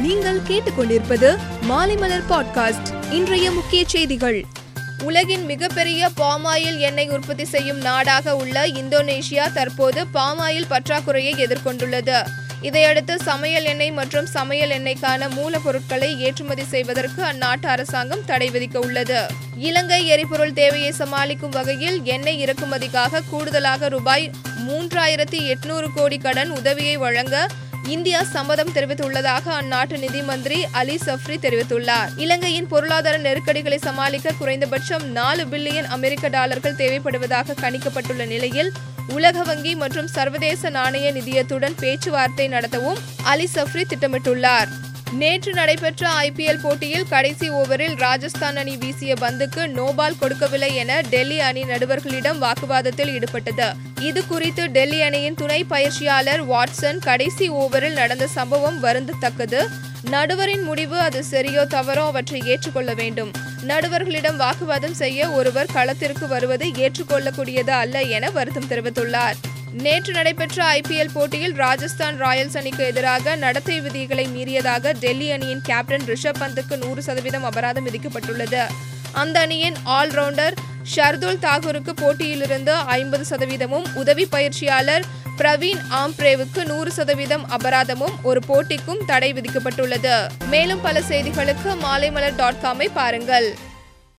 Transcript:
நீங்கள் கேட்டுக்கொண்டிருப்பது மாலைமலர் பாட்காஸ்ட். இன்றைய முக்கிய செய்திகள். உலகின் மிகப்பெரிய பாமாயில் எண்ணெய் உற்பத்தி செய்யும் நாடாக உள்ள இந்தோனேஷியா தற்போது பாமாயில் பற்றாக்குறையை எதிர்கொண்டுள்ளது. இதையடுத்து சமையல் எண்ணெய் மற்றும் சமையல் எண்ணெய்க்கான மூலப்பொருட்களை ஏற்றுமதி செய்வதற்கு அந்நாட்டு அரசாங்கம் தடை விதிக்க உள்ளது. இலங்கை எரிபொருள் தேவையை சமாளிக்கும் வகையில் எண்ணெய் இறக்குமதிக்காக கூடுதலாக ரூபாய் மூன்றாயிரத்தி எட்நூறு கோடி கடன் உதவியை வழங்க இந்தியா சம்மதம் தெரிவித்துள்ளதாக அந்நாட்டு நிதி மந்திரி அலி சஃப்ரி தெரிவித்துள்ளார். இலங்கையின் பொருளாதார நெருக்கடிகளை சமாளிக்க குறைந்தபட்சம் நாலு பில்லியன் அமெரிக்க டாலர்கள் தேவைப்படுவதாக கணிக்கப்பட்டுள்ள நிலையில் உலக வங்கி மற்றும் சர்வதேச நாணய நிதியத்துடன் பேச்சுவார்த்தை நடத்தவும் அலி சஃப்ரி திட்டமிட்டுள்ளார். நேற்று நடைபெற்ற ஐபிஎல் போட்டியில் கடைசி ஓவரில் ராஜஸ்தான் அணி வீசிய பந்துக்கு நோபால் கொடுக்கவில்லை என டெல்லி அணி நடுவர்களிடம் வாக்குவாதத்தில் ஈடுபட்டது. இது குறித்து டெல்லி அணியின் துணை பயிற்சியாளர் வாட்சன் கடைசி ஓவரில் நடந்த சம்பவம் வருந்தத்தக்கது. நடுவரின் முடிவு அது சரியோ தவறோ அவற்றை ஏற்றுக்கொள்ள வேண்டும். நடுவர்களிடம் வாக்குவாதம் செய்ய ஒருவர் களத்திற்கு வருவது ஏற்றுக்கொள்ளக்கூடியது அல்ல என வருத்தம் தெரிவித்துள்ளார். நேற்று நடைபெற்ற ஐபிஎல் போட்டியில் ராஜஸ்தான் ராயல்ஸ் அணிக்கு எதிராக நடத்தை விதிகளை மீறியதாக டெல்லி அணியின் கேப்டன் ரிஷப் பந்துக்கு நூறு சதவீதம் அபராதம் விதிக்கப்பட்டுள்ளது. அந்த அணியின் ஆல்ரவுண்டர் ஷர்துல் தாகூருக்கு போட்டியிலிருந்து ஐம்பது சதவீதமும் உதவி பயிற்சியாளர் பிரவீன் ஆம்ப்ரேவுக்கு நூறு சதவீதம் அபராதமும் ஒரு போட்டிக்கும் தடை விதிக்கப்பட்டுள்ளது. மேலும் பல செய்திகளுக்கு மாலைமலர் டாட் காமை பாருங்கள்.